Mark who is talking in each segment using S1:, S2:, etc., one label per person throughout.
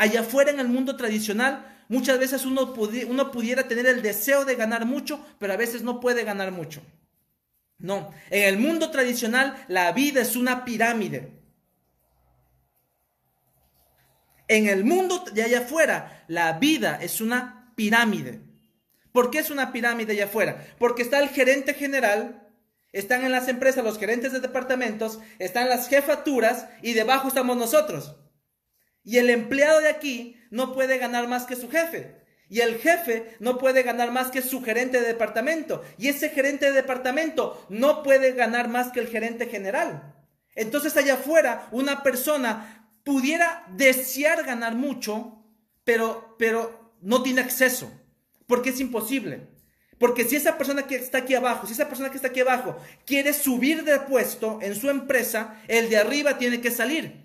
S1: Allá afuera en el mundo tradicional, muchas veces uno, pudiera tener el deseo de ganar mucho, pero a veces no puede ganar mucho. No, en el mundo tradicional la vida es una pirámide. En el mundo de allá afuera, la vida es una pirámide. ¿Por qué es una pirámide allá afuera? Porque está el gerente general, están en las empresas los gerentes de departamentos, están las jefaturas y debajo estamos nosotros. Y el empleado de aquí no puede ganar más que su jefe. Y el jefe no puede ganar más que su gerente de departamento. Y ese gerente de departamento no puede ganar más que el gerente general. Entonces allá afuera una persona pudiera desear ganar mucho, pero, pero no tiene acceso, porque es imposible. Porque si esa persona que está aquí abajo, si esa persona que está aquí abajo quiere subir de puesto en su empresa, el de arriba tiene que salir.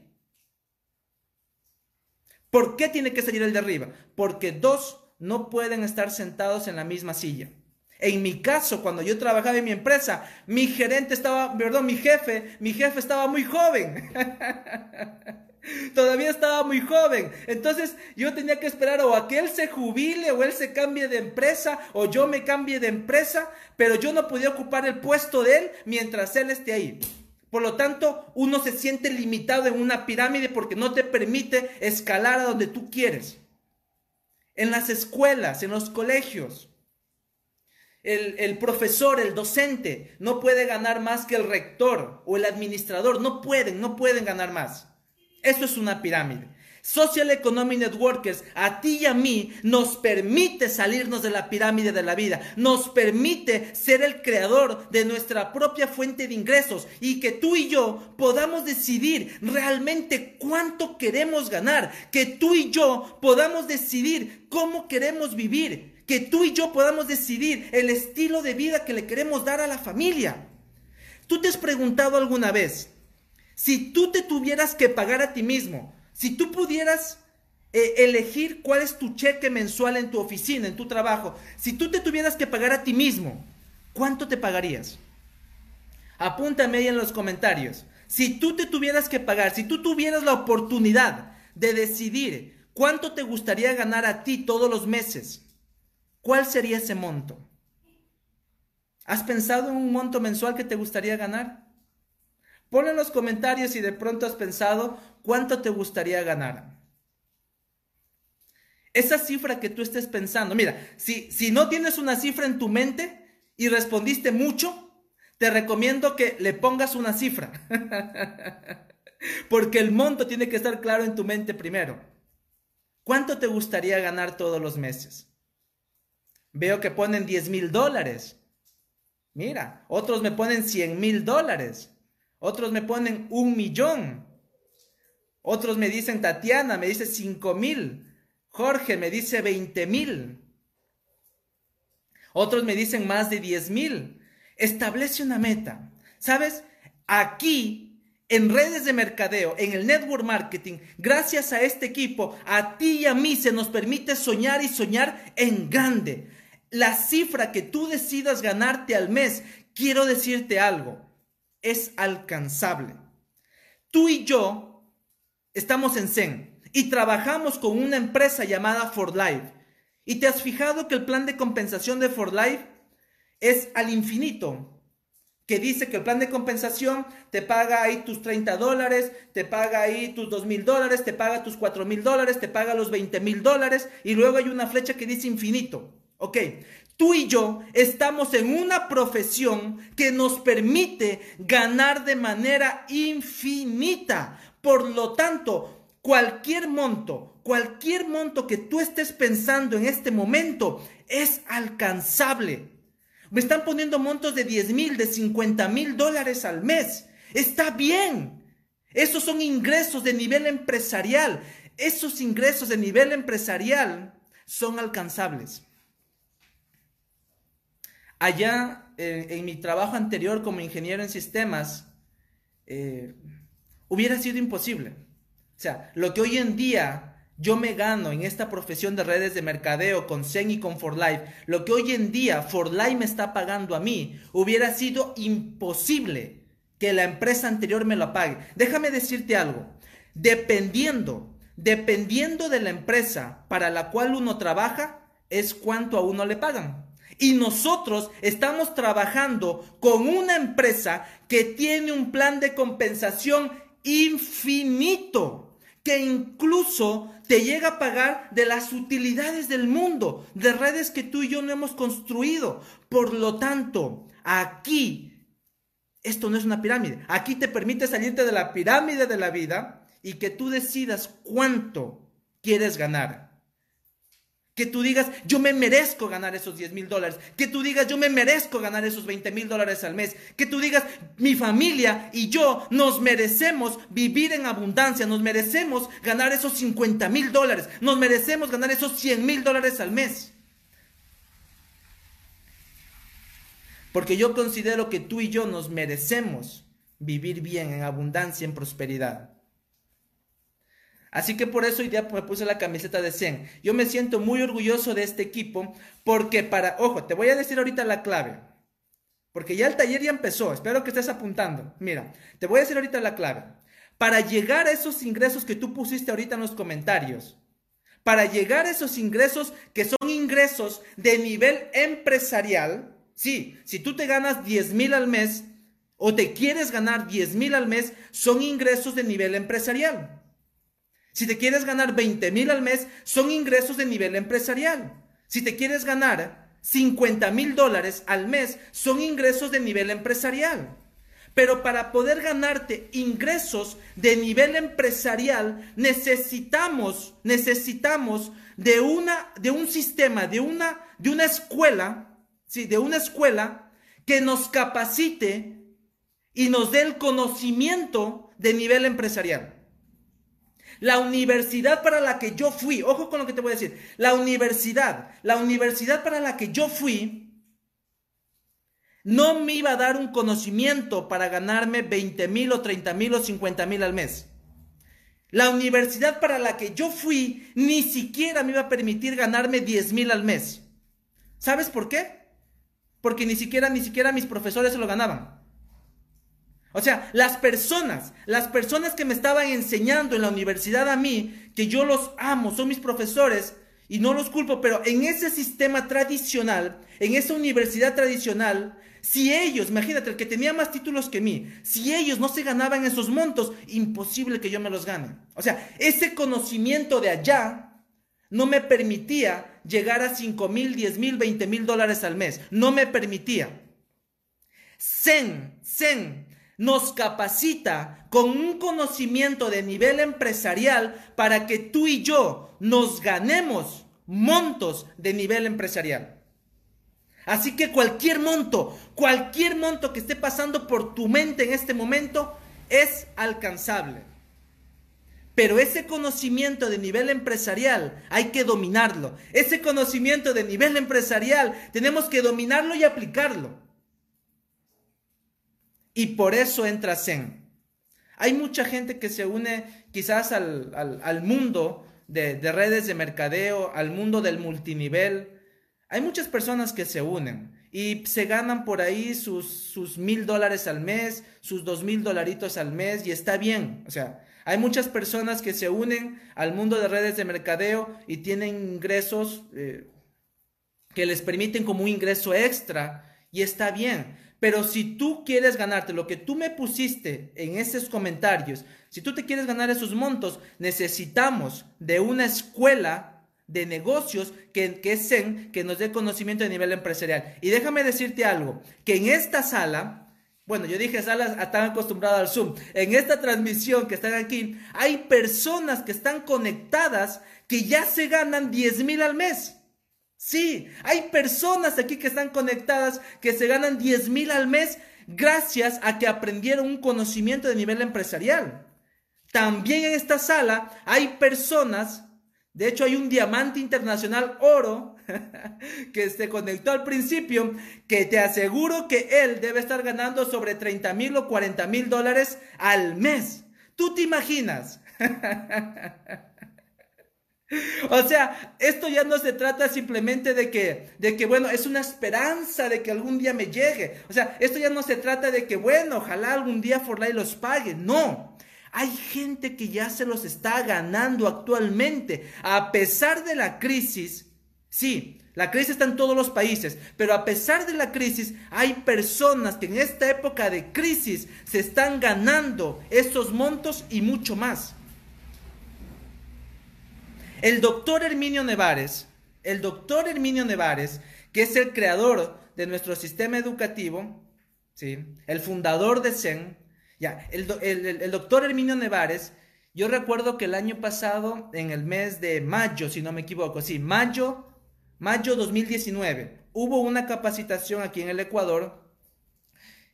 S1: ¿Por qué tiene que salir el de arriba? Porque dos no pueden estar sentados en la misma silla. En mi caso, cuando yo trabajaba en mi empresa, mi gerente estaba, perdón, mi jefe, mi jefe estaba muy joven. Todavía estaba muy joven. Entonces yo tenía que esperar o a que él se jubile o él se cambie de empresa o yo me cambie de empresa, pero yo no podía ocupar el puesto de él mientras él esté ahí. Por lo tanto, uno se siente limitado en una pirámide porque no te permite escalar a donde tú quieres. En las escuelas, en los colegios, el, el, profesor, el docente, no puede ganar más que el rector o el administrador. No pueden, no pueden ganar más. Eso es una pirámide. Social Economic Networkers, a ti y a mí, nos permite salirnos de la pirámide de la vida, nos permite ser el creador de nuestra propia fuente de ingresos y que tú y yo podamos decidir realmente cuánto queremos ganar, que tú y yo podamos decidir cómo queremos vivir, que tú y yo podamos decidir el estilo de vida que le queremos dar a la familia. ¿Tú te has preguntado alguna vez? Si tú te tuvieras que pagar a ti mismo, si tú pudieras eh, elegir cuál es tu cheque mensual en tu oficina, en tu trabajo, si tú te tuvieras que pagar a ti mismo, ¿cuánto te pagarías? Apúntame ahí en los comentarios. Si tú te tuvieras que pagar, si tú tuvieras la oportunidad de decidir cuánto te gustaría ganar a ti todos los meses, ¿cuál sería ese monto? ¿Has pensado en un monto mensual que te gustaría ganar? Pon en los comentarios si de pronto has pensado cuánto te gustaría ganar. Esa cifra que tú estés pensando, mira, si, si no tienes una cifra en tu mente y respondiste mucho, te recomiendo que le pongas una cifra. Porque el monto tiene que estar claro en tu mente primero. ¿Cuánto te gustaría ganar todos los meses? Veo que ponen 10 mil dólares. Mira, otros me ponen 100 mil dólares. Otros me ponen un millón. Otros me dicen Tatiana, me dice cinco mil. Jorge me dice veinte mil. Otros me dicen más de diez mil. Establece una meta. ¿Sabes? Aquí, en redes de mercadeo, en el network marketing, gracias a este equipo, a ti y a mí se nos permite soñar y soñar en grande. La cifra que tú decidas ganarte al mes, quiero decirte algo es alcanzable. Tú y yo estamos en Zen y trabajamos con una empresa llamada For Life. ¿Y te has fijado que el plan de compensación de For Life es al infinito? que dice que el plan de compensación te paga ahí tus 30 dólares, te paga ahí tus 2 mil dólares, te paga tus 4 mil dólares, te paga los 20 mil dólares y luego hay una flecha que dice infinito. Ok, Tú y yo estamos en una profesión que nos permite ganar de manera infinita. Por lo tanto, cualquier monto, cualquier monto que tú estés pensando en este momento es alcanzable. Me están poniendo montos de 10 mil, de 50 mil dólares al mes. Está bien. Esos son ingresos de nivel empresarial. Esos ingresos de nivel empresarial son alcanzables. Allá, en mi trabajo anterior como ingeniero en sistemas, eh, hubiera sido imposible. O sea, lo que hoy en día yo me gano en esta profesión de redes de mercadeo con Zen y con For Life, lo que hoy en día For Life me está pagando a mí, hubiera sido imposible que la empresa anterior me lo pague. Déjame decirte algo, dependiendo dependiendo de la empresa para la cual uno trabaja, es cuánto a uno le pagan. Y nosotros estamos trabajando con una empresa que tiene un plan de compensación infinito, que incluso te llega a pagar de las utilidades del mundo, de redes que tú y yo no hemos construido. Por lo tanto, aquí, esto no es una pirámide, aquí te permite salirte de la pirámide de la vida y que tú decidas cuánto quieres ganar. Que tú digas, yo me merezco ganar esos 10 mil dólares. Que tú digas, yo me merezco ganar esos 20 mil dólares al mes. Que tú digas, mi familia y yo nos merecemos vivir en abundancia. Nos merecemos ganar esos 50 mil dólares. Nos merecemos ganar esos 100 mil dólares al mes. Porque yo considero que tú y yo nos merecemos vivir bien, en abundancia, en prosperidad. Así que por eso hoy día me puse la camiseta de Zen. Yo me siento muy orgulloso de este equipo porque para, ojo, te voy a decir ahorita la clave. Porque ya el taller ya empezó, espero que estés apuntando. Mira, te voy a decir ahorita la clave. Para llegar a esos ingresos que tú pusiste ahorita en los comentarios, para llegar a esos ingresos que son ingresos de nivel empresarial, sí, si tú te ganas 10 mil al mes o te quieres ganar 10 mil al mes, son ingresos de nivel empresarial. Si te quieres ganar 20 mil al mes, son ingresos de nivel empresarial. Si te quieres ganar 50 mil dólares al mes, son ingresos de nivel empresarial. Pero para poder ganarte ingresos de nivel empresarial, necesitamos, necesitamos de una, de un sistema, de una, de una escuela, sí, de una escuela que nos capacite y nos dé el conocimiento de nivel empresarial. La universidad para la que yo fui, ojo con lo que te voy a decir, la universidad, la universidad para la que yo fui, no me iba a dar un conocimiento para ganarme 20 mil o 30 mil o 50 mil al mes. La universidad para la que yo fui ni siquiera me iba a permitir ganarme 10 mil al mes. ¿Sabes por qué? Porque ni siquiera, ni siquiera mis profesores se lo ganaban. O sea, las personas, las personas que me estaban enseñando en la universidad a mí, que yo los amo, son mis profesores y no los culpo, pero en ese sistema tradicional, en esa universidad tradicional, si ellos, imagínate, el que tenía más títulos que mí, si ellos no se ganaban esos montos, imposible que yo me los gane. O sea, ese conocimiento de allá no me permitía llegar a 5 mil, 10 mil, 20 mil dólares al mes. No me permitía. Zen, Zen, nos capacita con un conocimiento de nivel empresarial para que tú y yo nos ganemos montos de nivel empresarial. Así que cualquier monto, cualquier monto que esté pasando por tu mente en este momento es alcanzable. Pero ese conocimiento de nivel empresarial hay que dominarlo. Ese conocimiento de nivel empresarial tenemos que dominarlo y aplicarlo. Y por eso entra Zen. Hay mucha gente que se une quizás al, mundo de, redes de mercadeo, al mundo del multinivel. Hay muchas personas que se unen y se ganan por ahí sus, sus mil dólares al mes, sus dos mil dolaritos al mes y está bien. O sea, hay muchas personas que se unen al mundo de redes de mercadeo y tienen ingresos eh, que les permiten como un ingreso extra y está bien. Pero si tú quieres ganarte lo que tú me pusiste en esos comentarios, si tú te quieres ganar esos montos, necesitamos de una escuela de negocios que, que es Zen, que nos dé conocimiento de nivel empresarial. Y déjame decirte algo, que en esta sala, bueno, yo dije salas están acostumbradas al Zoom, en esta transmisión que están aquí, hay personas que están conectadas que ya se ganan 10 mil al mes. Sí, hay personas aquí que están conectadas que se ganan 10 mil al mes gracias a que aprendieron un conocimiento de nivel empresarial. También en esta sala hay personas, de hecho hay un diamante internacional oro que se conectó al principio, que te aseguro que él debe estar ganando sobre 30 mil o 40 mil dólares al mes. ¿Tú te imaginas? O sea, esto ya no se trata simplemente de que, de que, bueno, es una esperanza de que algún día me llegue. O sea, esto ya no se trata de que, bueno, ojalá algún día Forlay los pague. No. Hay gente que ya se los está ganando actualmente, a pesar de la crisis. Sí, la crisis está en todos los países, pero a pesar de la crisis, hay personas que en esta época de crisis se están ganando estos montos y mucho más. El doctor Herminio Nevares, el doctor Herminio Nevares, que es el creador de nuestro sistema educativo, ¿sí? el fundador de CEN, ya, el, doctor Herminio Nevares, yo recuerdo que el año pasado, en el mes de mayo, si no me equivoco, sí, mayo, mayo 2019, hubo una capacitación aquí en el Ecuador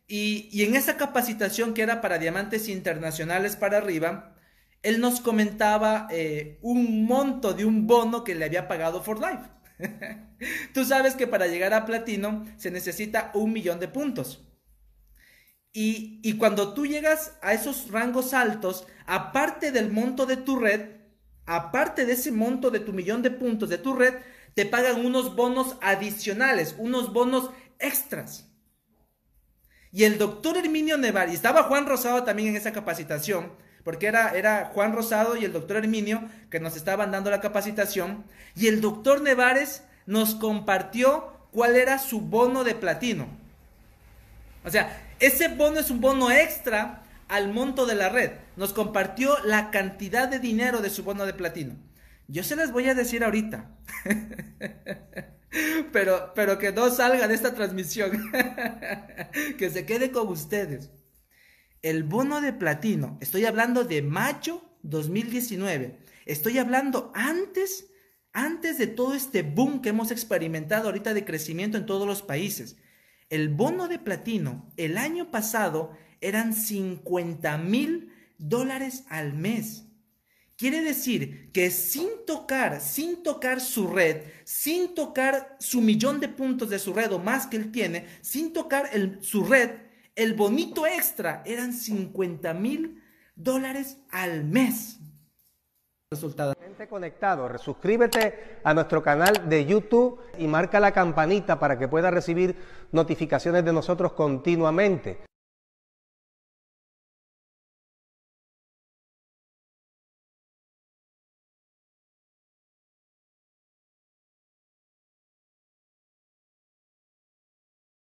S1: y, y, en esa capacitación que era para diamantes internacionales para arriba, él nos comentaba eh, un monto de un bono que le había pagado For Life. Tú sabes que para llegar a platino se necesita un millón de puntos. Y, y, cuando tú llegas a esos rangos altos, aparte del monto de tu red, aparte de ese monto de tu millón de puntos de tu red, te pagan unos bonos adicionales, unos bonos extras. Y el doctor Herminio Nevar, y estaba Juan Rosado también en esa capacitación, porque era, era Juan Rosado y el doctor Herminio que nos estaban dando la capacitación, y el doctor Nevares nos compartió cuál era su bono de platino. O sea, ese bono es un bono extra al monto de la red. Nos compartió la cantidad de dinero de su bono de platino. Yo se las voy a decir ahorita. pero, pero que no salga de esta transmisión. que se quede con ustedes. El bono de platino, estoy hablando de mayo 2019. Estoy hablando antes, antes de todo este boom que hemos experimentado ahorita de crecimiento en todos los países. El bono de platino el año pasado eran 50 mil dólares al mes. Quiere decir que sin tocar, sin tocar su red, sin tocar su millón de puntos de su red o más que él tiene, sin tocar su red, el bonito extra eran 50 mil dólares al mes.
S2: Resultado. conectado, suscríbete a nuestro canal de YouTube y marca la campanita para que puedas recibir notificaciones de nosotros continuamente.